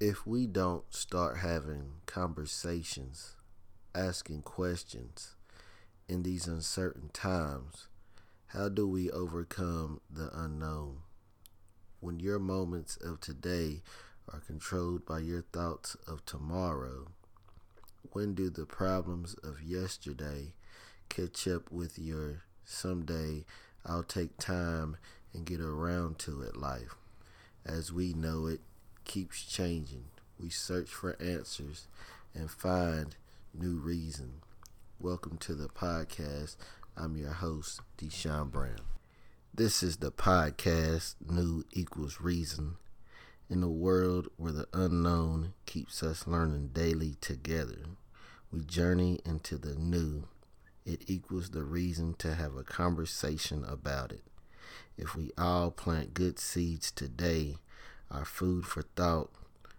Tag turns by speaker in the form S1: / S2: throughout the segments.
S1: if we don't start having conversations, asking questions in these uncertain times, how do we overcome the unknown? When your moments of today are controlled by your thoughts of tomorrow, when do the problems of yesterday catch up with your someday I'll take time and get around to it life? As we know it, keeps changing. We search for answers and find new reason. Welcome to the podcast. I'm your host, Deshaun Brown. This is the podcast, New Equals Reason. In a world where the unknown keeps us learning daily together, we journey into the new. It equals the reason to have a conversation about it. If we all plant good seeds today, our food for thought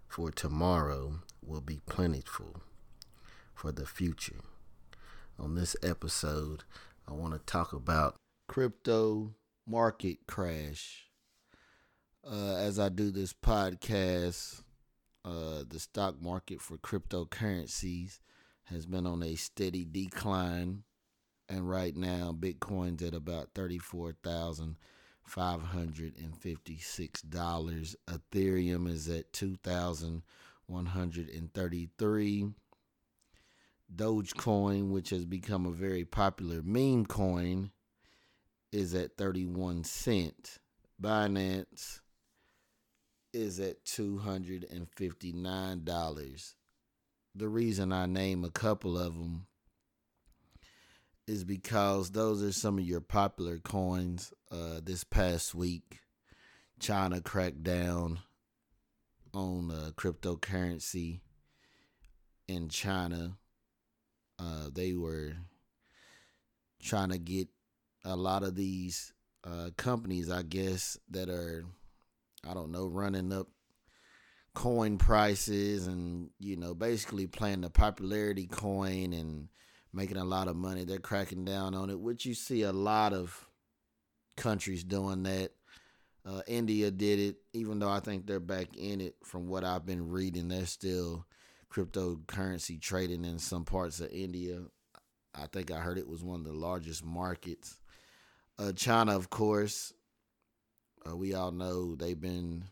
S1: for tomorrow will be plentiful for the future. On this episode, I want to talk about crypto market crash. Uh, as I do this podcast, uh, the stock market for cryptocurrencies has been on a steady decline, and right now, Bitcoin's at about thirty-four thousand five hundred and fifty-six dollars. Ethereum is at two thousand one hundred and thirty-three. Dogecoin, which has become a very popular meme coin, is at 31 cent. Binance is at $259. The reason I name a couple of them is because those are some of your popular coins. Uh, this past week, China cracked down on uh, cryptocurrency in China. Uh, they were trying to get a lot of these uh, companies, I guess, that are, I don't know, running up coin prices and, you know, basically playing the popularity coin and making a lot of money. They're cracking down on it, which you see a lot of countries doing that. Uh, India did it, even though I think they're back in it. From what I've been reading, they're still cryptocurrency trading in some parts of India. I think I heard it was one of the largest markets. Uh, China, of course, uh, we all know they've been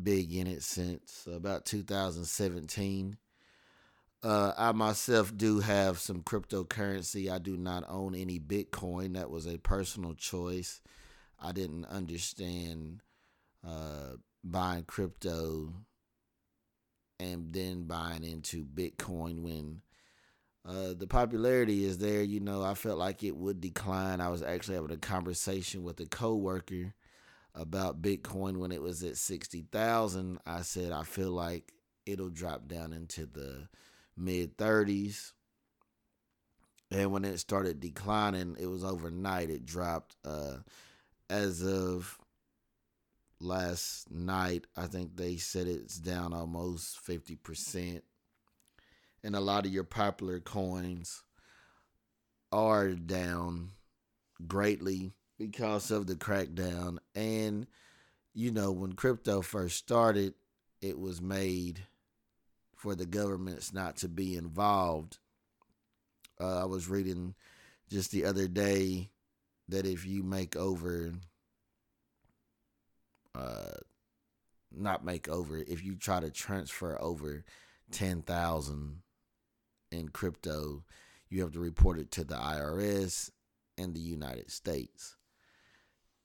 S1: big in it since about 2017. Uh, I myself do have some cryptocurrency. I do not own any Bitcoin. That was a personal choice. I didn't understand uh, buying crypto and then buying into Bitcoin when uh, the popularity is there. You know, I felt like it would decline. I was actually having a conversation with a coworker about Bitcoin when it was at sixty thousand. I said I feel like it'll drop down into the mid 30s. And when it started declining, it was overnight. It dropped uh, as of last night. I think they said it's down almost 50%. And a lot of your popular coins are down greatly because of the crackdown. And, you know, when crypto first started, it was made for the governments not to be involved. Uh, I was reading just the other day that if you make over, uh, not make over, if you try to transfer over 10,000 in crypto, you have to report it to the IRS in the United States.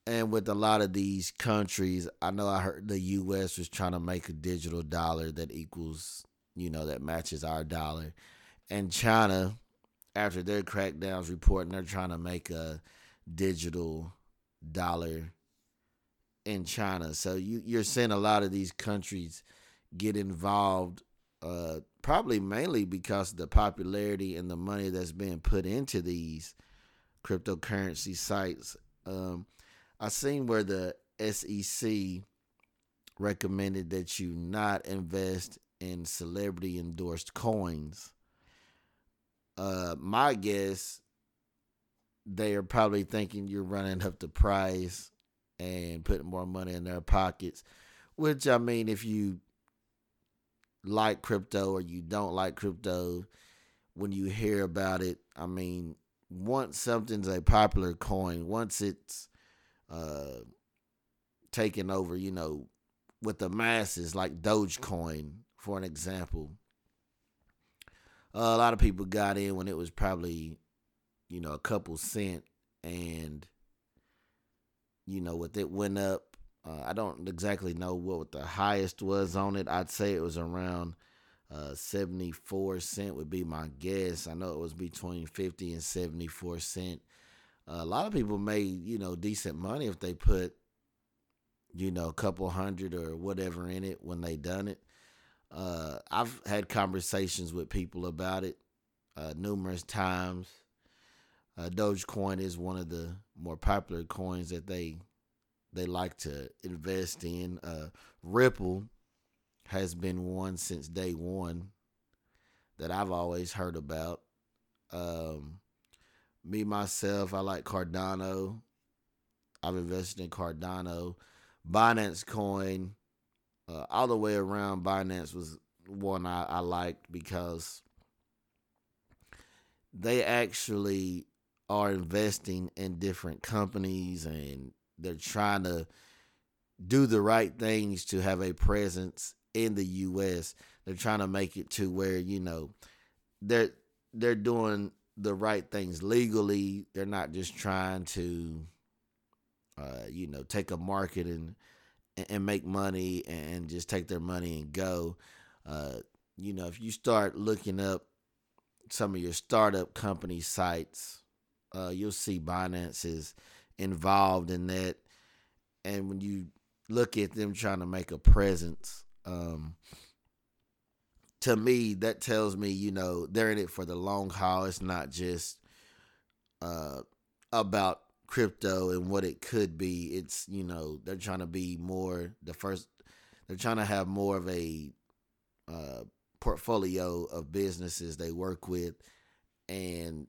S1: And with a lot of these countries, I know I heard the US was trying to make a digital dollar that equals you know, that matches our dollar. And China, after their crackdowns reporting, they're trying to make a digital dollar in China. So you, you're seeing a lot of these countries get involved, uh, probably mainly because the popularity and the money that's being put into these cryptocurrency sites. Um, I seen where the SEC recommended that you not invest and celebrity endorsed coins. Uh, my guess, they are probably thinking you're running up the price and putting more money in their pockets. Which I mean, if you like crypto or you don't like crypto, when you hear about it, I mean, once something's a popular coin, once it's uh, taken over, you know, with the masses, like Dogecoin, for an example. A lot of people got in when it was probably, you know, a couple cent, and you know, with it went up. Uh, I don't exactly know what the highest was on it. I'd say it was around uh, 74 cent would be my guess. I know it was between 50 and 74 cent. Uh, a lot of people made, you know, decent money if they put, you know, a couple hundred or whatever in it when they done it. Uh, I've had conversations with people about it uh, numerous times. Uh, Dogecoin is one of the more popular coins that they they like to invest in. Uh, Ripple has been one since day one that I've always heard about. Um, me myself, I like Cardano. I've invested in Cardano, Binance Coin, uh, all the way around. Binance was one I, I liked because they actually are investing in different companies and they're trying to do the right things to have a presence in the US. They're trying to make it to where, you know, they're they're doing the right things legally. They're not just trying to uh, you know, take a market and make money and just take their money and go. Uh, you know, if you start looking up some of your startup company sites, uh, you'll see Binance is involved in that. And when you look at them trying to make a presence, um, to me, that tells me, you know, they're in it for the long haul. It's not just uh, about crypto and what it could be. It's, you know, they're trying to be more the first, they're trying to have more of a uh, portfolio of businesses they work with. And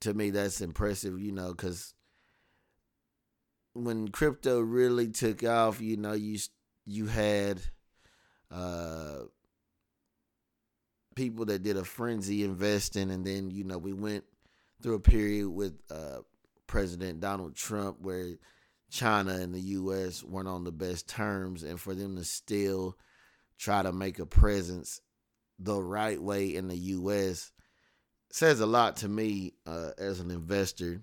S1: to me, that's impressive, you know, because when crypto really took off, you know, you you had uh, people that did a frenzy investing, and then you know we went through a period with uh, President Donald Trump where China and the U.S. weren't on the best terms, and for them to still try to make a presence the right way in the U.S. says a lot to me uh, as an investor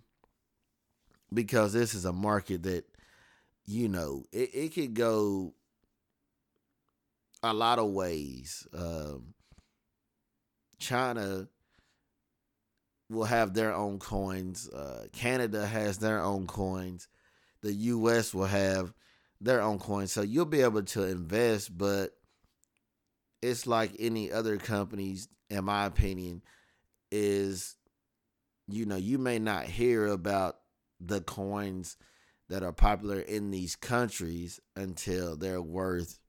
S1: because this is a market that you know it, it could go a lot of ways. Um, China will have their own coins. Uh, Canada has their own coins. The U.S. will have their own coins. So you'll be able to invest, but it's like any other companies, in my opinion, is you know you may not hear about the coins that are popular in these countries until they're worth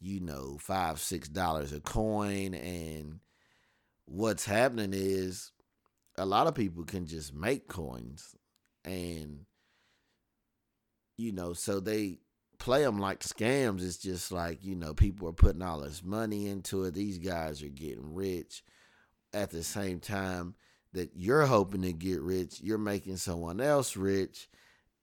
S1: you know, five, six dollars a coin. And what's happening is a lot of people can just make coins. And, you know, so they play them like scams. It's just like, you know, people are putting all this money into it. These guys are getting rich at the same time that you're hoping to get rich, you're making someone else rich.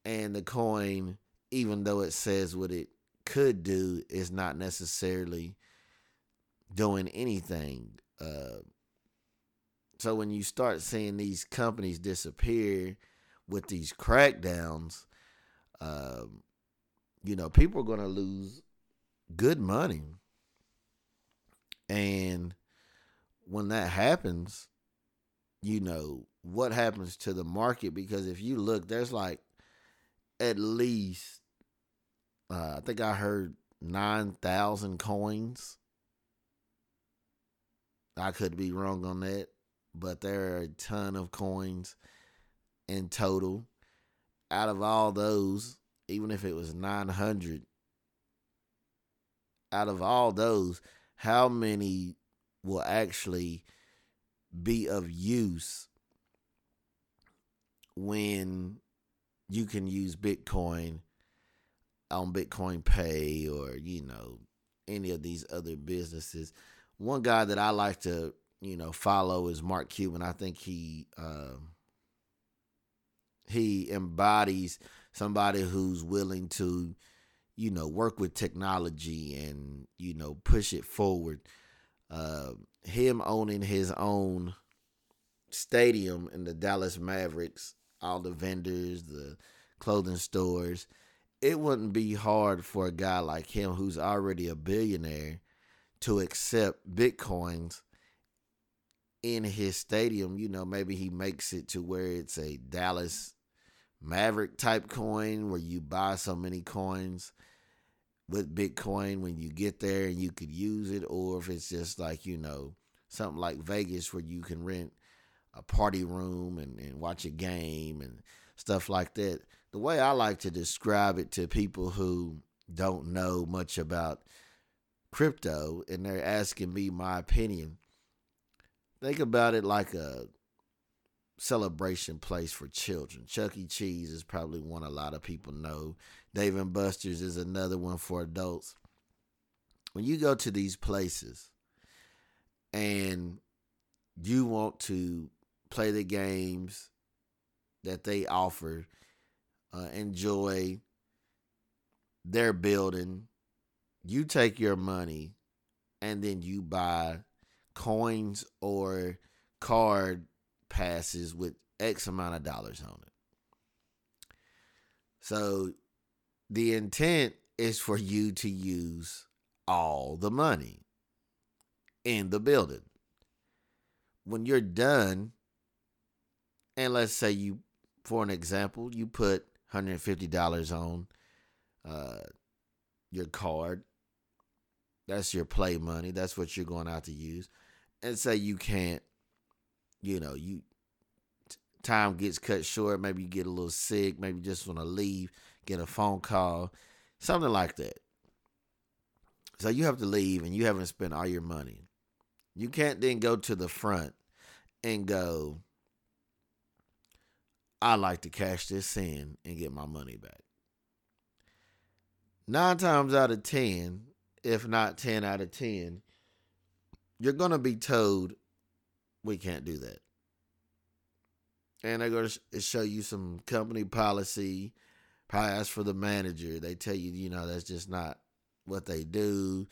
S1: And the coin, even though it says what it could do is not necessarily doing anything. Uh, so when you start seeing these companies disappear with these crackdowns, um, you know, people are going to lose good money. And when that happens, you know, what happens to the market? Because if you look, there's like at least uh, I think I heard 9,000 coins. I could be wrong on that, but there are a ton of coins in total. Out of all those, even if it was 900, out of all those, how many will actually be of use when you can use Bitcoin on Bitcoin Pay or, you know, any of these other businesses. One guy that I like to, you know, follow is Mark Cuban. I think he uh, he embodies somebody who's willing to, you know, work with technology and you know push it forward. Uh, him owning his own stadium in the Dallas Mavericks, all the vendors, the clothing stores, it wouldn't be hard for a guy like him who's already a billionaire to accept bitcoins in his stadium. You know, maybe he makes it to where it's a Dallas Maverick type coin where you buy so many coins with Bitcoin when you get there and you could use it, or if it's just like, you know, something like Vegas where you can rent a party room and, and watch a game and stuff like that. The way I like to describe it to people who don't know much about crypto and they're asking me my opinion, think about it like a celebration place for children. Chuck E. Cheese is probably one a lot of people know. Dave and Buster's is another one for adults. When you go to these places and you want to play the games that they offer, uh, enjoy their building, you take your money and then you buy coins or card passes with X amount of dollars on it. So the intent is for you to use all the money in the building. When you're done, and let's say you, for an example, you put $150 on uh, your card. That's your play money. That's what you're going out to use. And say you can't, you know, you time gets cut short. Maybe you get a little sick. Maybe you just want to leave, get a phone call, something like that. So you have to leave and you haven't spent all your money. You can't then go to the front and go, I like to cash this in and get my money back. Nine times out of 10, if not 10 out of 10, you're going to be told we can't do that. And they're going to show you some company policy. Probably ask for the manager. They tell you, you know, that's just not what they do.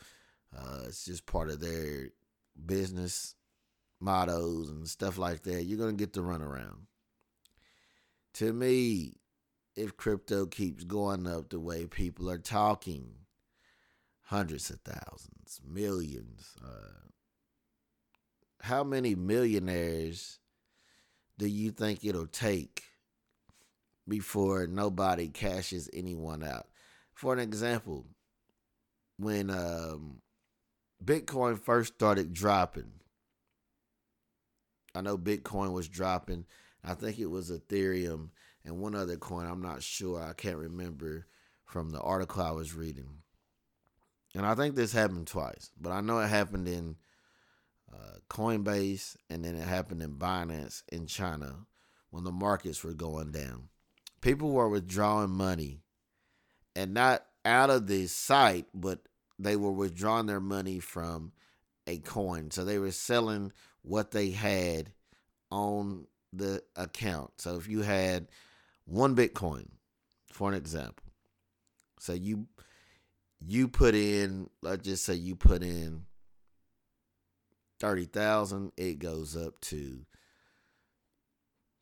S1: Uh, it's just part of their business mottos and stuff like that. You're going to get the runaround to me, if crypto keeps going up the way people are talking, hundreds of thousands, millions, uh, how many millionaires do you think it'll take before nobody cashes anyone out? For an example, when um, Bitcoin first started dropping, I know Bitcoin was dropping I think it was Ethereum and one other coin. I'm not sure. I can't remember from the article I was reading. And I think this happened twice, but I know it happened in uh, Coinbase and then it happened in Binance in China when the markets were going down. People were withdrawing money and not out of the site, but they were withdrawing their money from a coin. So they were selling what they had on the account. So if you had one Bitcoin, for an example, so you you put in, let's just say you put in thirty thousand, it goes up to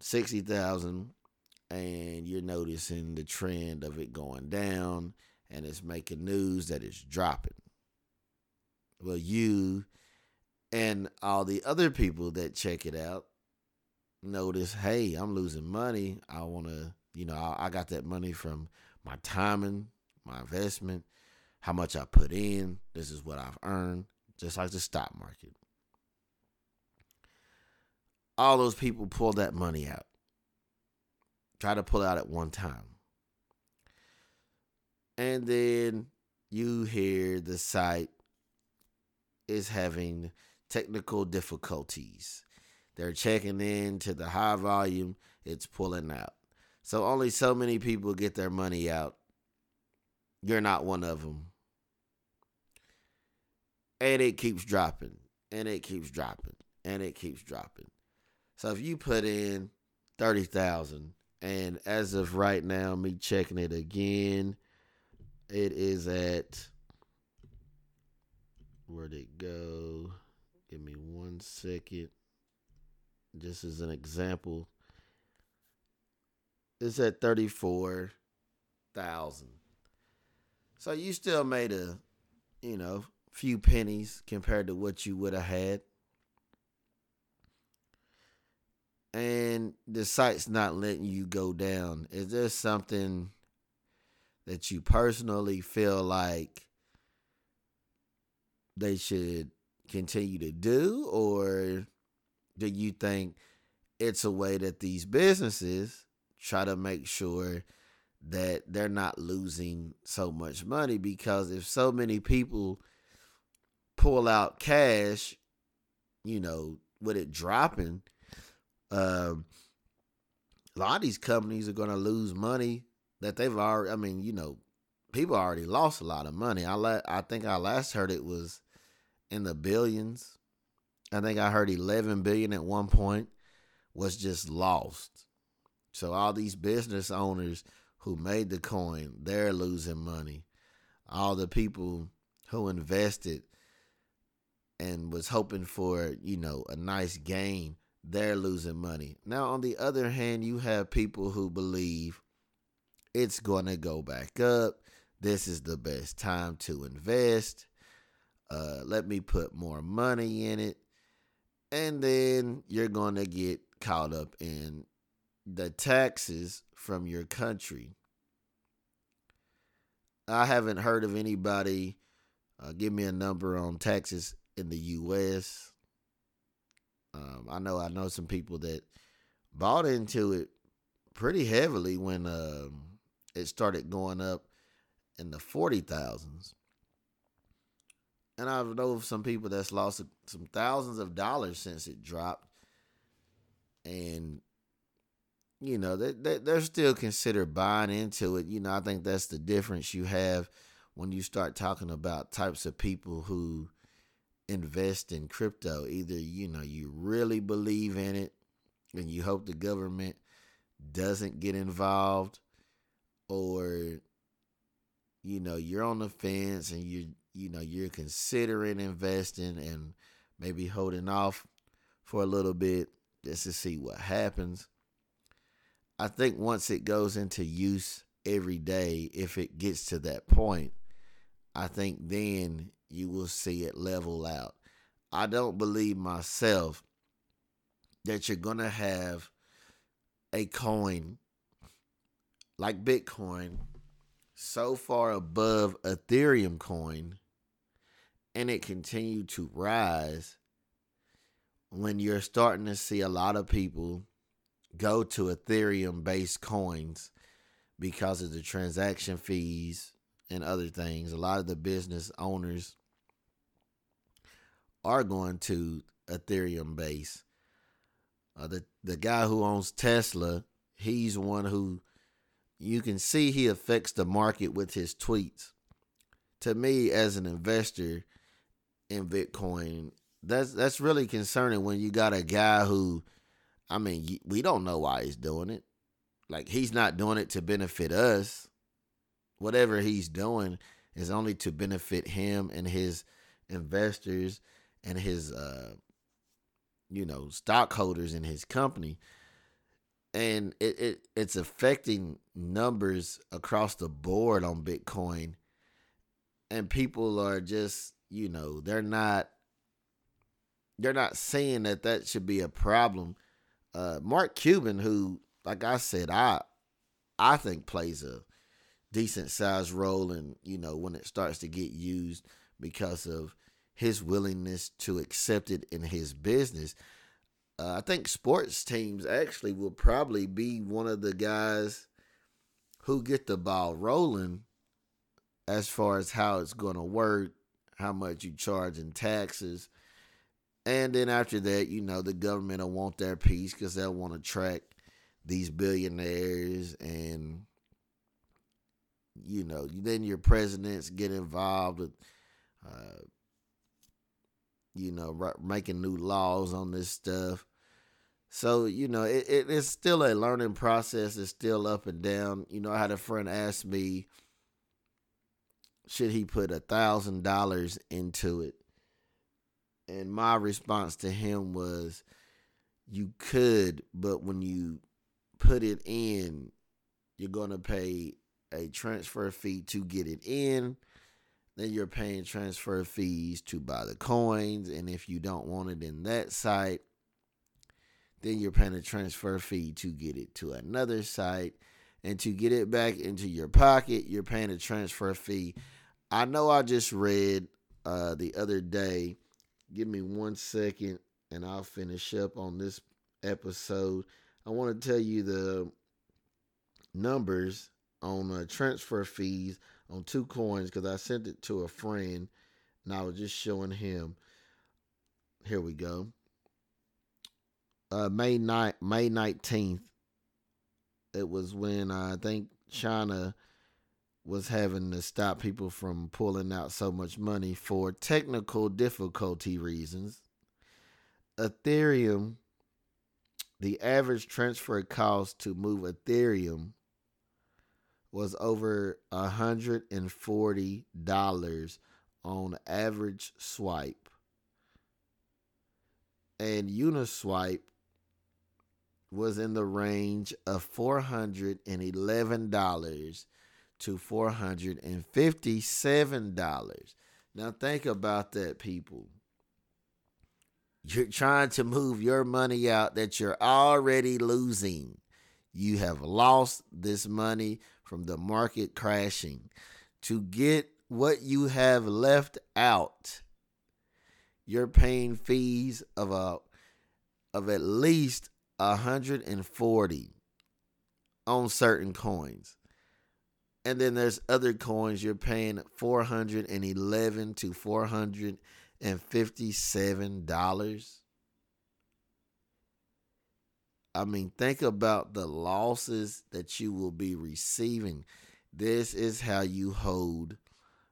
S1: sixty thousand, and you're noticing the trend of it going down, and it's making news that it's dropping. Well, you and all the other people that check it out notice, hey, I'm losing money. I want to, you know, I, I, got that money from my timing, my investment, how much I put in. This is what I've earned, just like the stock market. All those people pull that money out. Try to pull out at one time. And then you hear the site is having technical difficulties they're checking in to the high volume, it's pulling out. So only so many people get their money out. You're not one of them. and it keeps dropping, and it keeps dropping, and it keeps dropping. So if you put in thirty thousand, and as of right now, me checking it again, it is at where'd it go? Give me one second. Just as an example, it's at thirty four thousand. So you still made a, you know, few pennies compared to what you would have had. And the site's not letting you go down. Is there something that you personally feel like they should continue to do? Or do you think it's a way that these businesses try to make sure that they're not losing so much money? Because if so many people pull out cash, you know, with it dropping, um, a lot of these companies are going to lose money that they've already. I mean, you know, people already lost a lot of money. I la- I think I last heard it was in the billions. I think I heard 11 billion at one point was just lost. So all these business owners who made the coin, they're losing money. All the people who invested and was hoping for, you know, a nice gain, they're losing money. Now, on the other hand, you have people who believe it's going to go back up. This is the best time to invest. Uh, let me put more money in it. And then you're going to get caught up in the taxes from your country. I haven't heard of anybody uh, give me a number on taxes in the U.S. Um, I know I know some people that bought into it pretty heavily when um, it started going up in the forty thousands, and I know of some people that's lost some thousands of dollars since it dropped, and you know they, they they're still considered buying into it. You know, I think that's the difference you have when you start talking about types of people who invest in crypto. Either, you know, you really believe in it and you hope the government doesn't get involved or you know, you're on the fence and you you know, you're considering investing and maybe holding off for a little bit just to see what happens. I think once it goes into use every day, if it gets to that point, I think then you will see it level out. I don't believe myself that you're going to have a coin like Bitcoin so far above Ethereum coin and it continue to rise when you're starting to see a lot of people go to Ethereum based coins because of the transaction fees and other things. A lot of the business owners are going to Ethereum base. Uh, the the guy who owns Tesla, he's one who you can see he affects the market with his tweets. To me, as an investor in Bitcoin, that's that's really concerning when you got a guy who, I mean, we don't know why he's doing it. Like he's not doing it to benefit us. Whatever he's doing is only to benefit him and his investors and his uh you know stockholders in his company and it, it it's affecting numbers across the board on bitcoin and people are just you know they're not they're not saying that that should be a problem uh mark cuban who like i said i i think plays a decent sized role in you know when it starts to get used because of his willingness to accept it in his business. Uh, I think sports teams actually will probably be one of the guys who get the ball rolling as far as how it's going to work, how much you charge in taxes. And then after that, you know, the government will want their piece because they'll want to track these billionaires and, you know, then your presidents get involved with uh, you know, making new laws on this stuff. So, you know, it, it, it's still a learning process. It's still up and down. You know, I had a friend ask me, should he put a thousand dollars into it? And my response to him was, you could, but when you put it in, you're going to pay a transfer fee to get it in. Then you're paying transfer fees to buy the coins. And if you don't want it in that site, then you're paying a transfer fee to get it to another site. And to get it back into your pocket, you're paying a transfer fee. I know I just read uh, the other day. Give me one second and I'll finish up on this episode. I want to tell you the numbers on uh, transfer fees on two coins because I sent it to a friend and I was just showing him. Here we go. Uh, May night, May nineteenth. It was when uh, I think China was having to stop people from pulling out so much money for technical difficulty reasons. Ethereum, the average transfer cost to move Ethereum was over $140 on average swipe. And Uniswap was in the range of $411 to $457. Now think about that, people. You're trying to move your money out that you're already losing. You have lost this money from the market crashing. To get what you have left out, you're paying fees of a of at least 140 on certain coins. And then there's other coins you're paying 411 to 457 dollars. I mean, think about the losses that you will be receiving. This is how you hold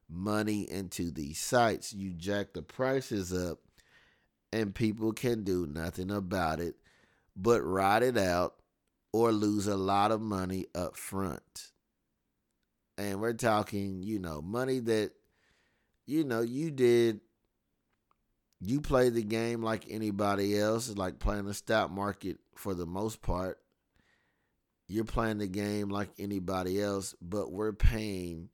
S1: money into these sites. You jack the prices up, and people can do nothing about it but ride it out or lose a lot of money up front. And we're talking, you know, money that, you know, you did you play the game like anybody else, like playing the stock market for the most part. You're playing the game like anybody else, but we're paying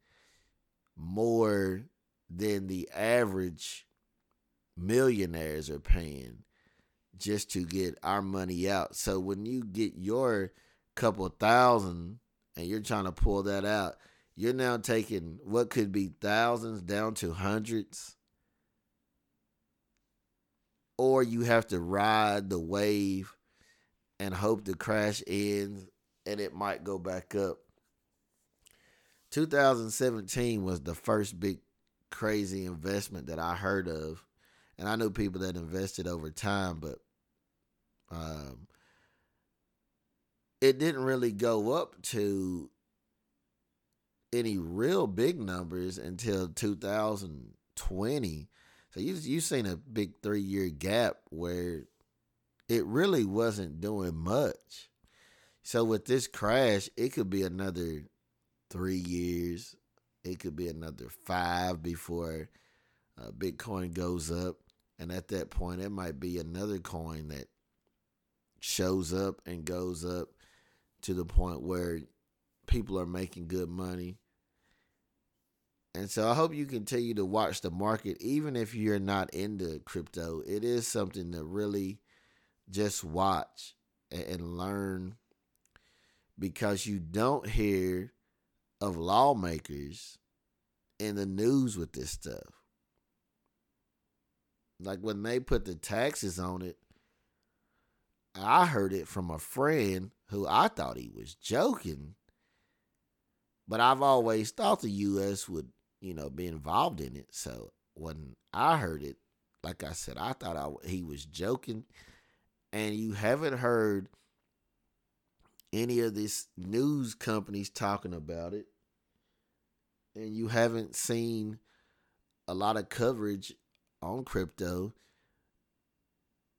S1: more than the average millionaires are paying just to get our money out. So when you get your couple thousand and you're trying to pull that out, you're now taking what could be thousands down to hundreds or you have to ride the wave and hope the crash ends and it might go back up. 2017 was the first big crazy investment that I heard of. And I knew people that invested over time, but um, it didn't really go up to any real big numbers until 2020 so you you seen a big three year gap where it really wasn't doing much. So with this crash, it could be another three years. It could be another five before uh, Bitcoin goes up, and at that point, it might be another coin that shows up and goes up to the point where people are making good money and so I hope you continue to watch the market, even if you're not into crypto. It is something to really just watch and learn because you don't hear of lawmakers in the news with this stuff. Like when they put the taxes on it, I heard it from a friend who I thought he was joking. But I've always thought the U.S. would you know, be involved in it. So when I heard it, like I said, I thought I, he was joking. And you haven't heard any of these news companies talking about it. And you haven't seen a lot of coverage on crypto.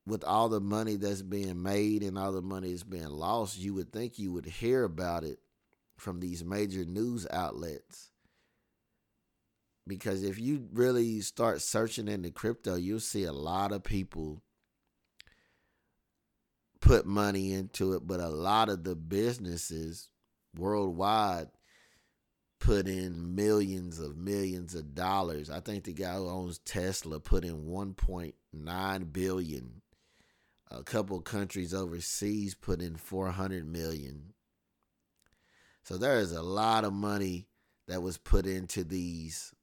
S1: with all the money that's being made and all the money that's being lost, you would think you would hear about it from these major news outlets. Because if you really start searching into crypto, you'll see a lot of people put money into it, but a lot of the businesses worldwide put in millions of millions of dollars. I think the guy who owns Tesla put in 1.9 billion. A couple countries overseas put in 400 million. So there is a lot of money that was put into these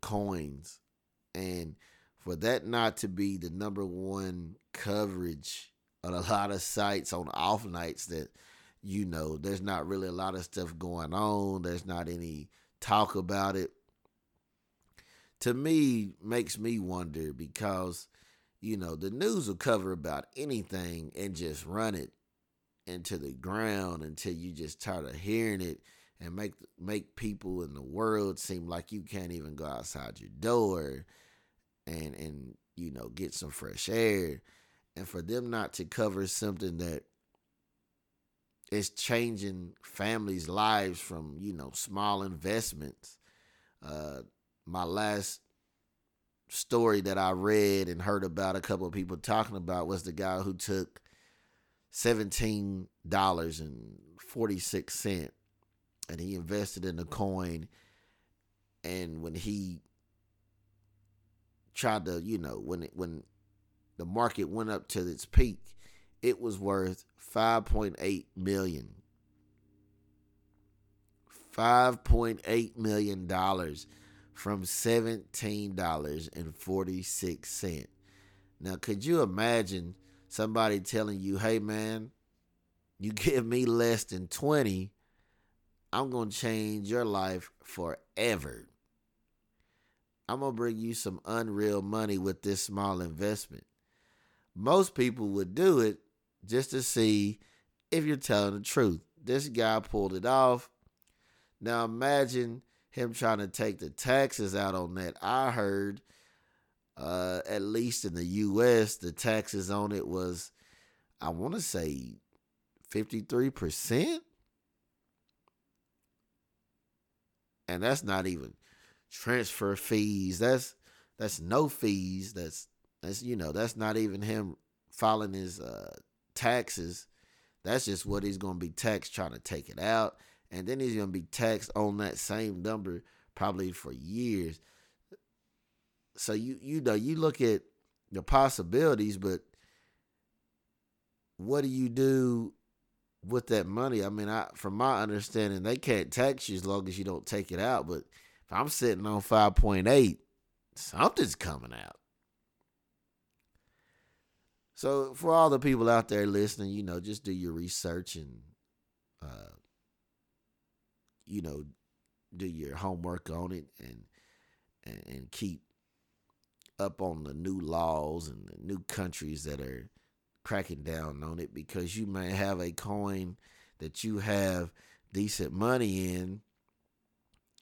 S1: coins. And for that not to be the number one coverage on a lot of sites on off nights that you know there's not really a lot of stuff going on there's not any talk about it to me makes me wonder because you know the news will cover about anything and just run it into the ground until you just tired of hearing it and make make people in the world seem like you can't even go outside your door and and you know get some fresh air and for them not to cover something that is changing families' lives from you know small investments. Uh, my last story that I read and heard about a couple of people talking about was the guy who took seventeen dollars and forty six cent and he invested in the coin and when he tried to you know when it, when the market went up to its peak, it was worth 5.8 million. 5.8 million dollars from $17.46. Now, could you imagine somebody telling you, "Hey man, you give me less than 20, I'm going to change your life forever." I'm going to bring you some unreal money with this small investment most people would do it just to see if you're telling the truth. This guy pulled it off. Now imagine him trying to take the taxes out on that. I heard, uh, at least in the U.S., the taxes on it was, I want to say, fifty three percent, and that's not even transfer fees. That's that's no fees. That's that's you know, that's not even him filing his uh, taxes. That's just what he's gonna be taxed trying to take it out. And then he's gonna be taxed on that same number probably for years. So you you know, you look at the possibilities, but what do you do with that money? I mean, I from my understanding, they can't tax you as long as you don't take it out. But if I'm sitting on five point eight, something's coming out. So for all the people out there listening, you know, just do your research and uh you know, do your homework on it and and, and keep up on the new laws and the new countries that are cracking down on it because you may have a coin that you have decent money in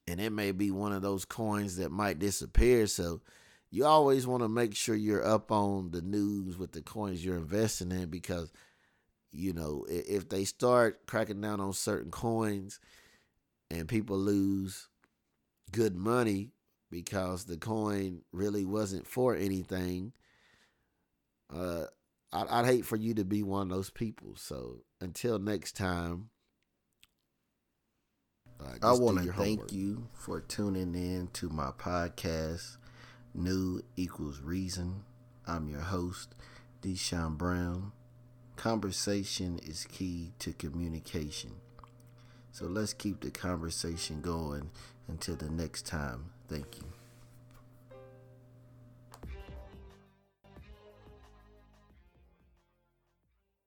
S1: and it may be one of those coins that might disappear. So you always want to make sure you're up on the news with the coins you're investing in because you know if they start cracking down on certain coins and people lose good money because the coin really wasn't for anything uh I'd, I'd hate for you to be one of those people so until next time uh, I want to thank you for tuning in to my podcast New equals reason. I'm your host, Deshaun Brown. Conversation is key to communication. So let's keep the conversation going until the next time. Thank you.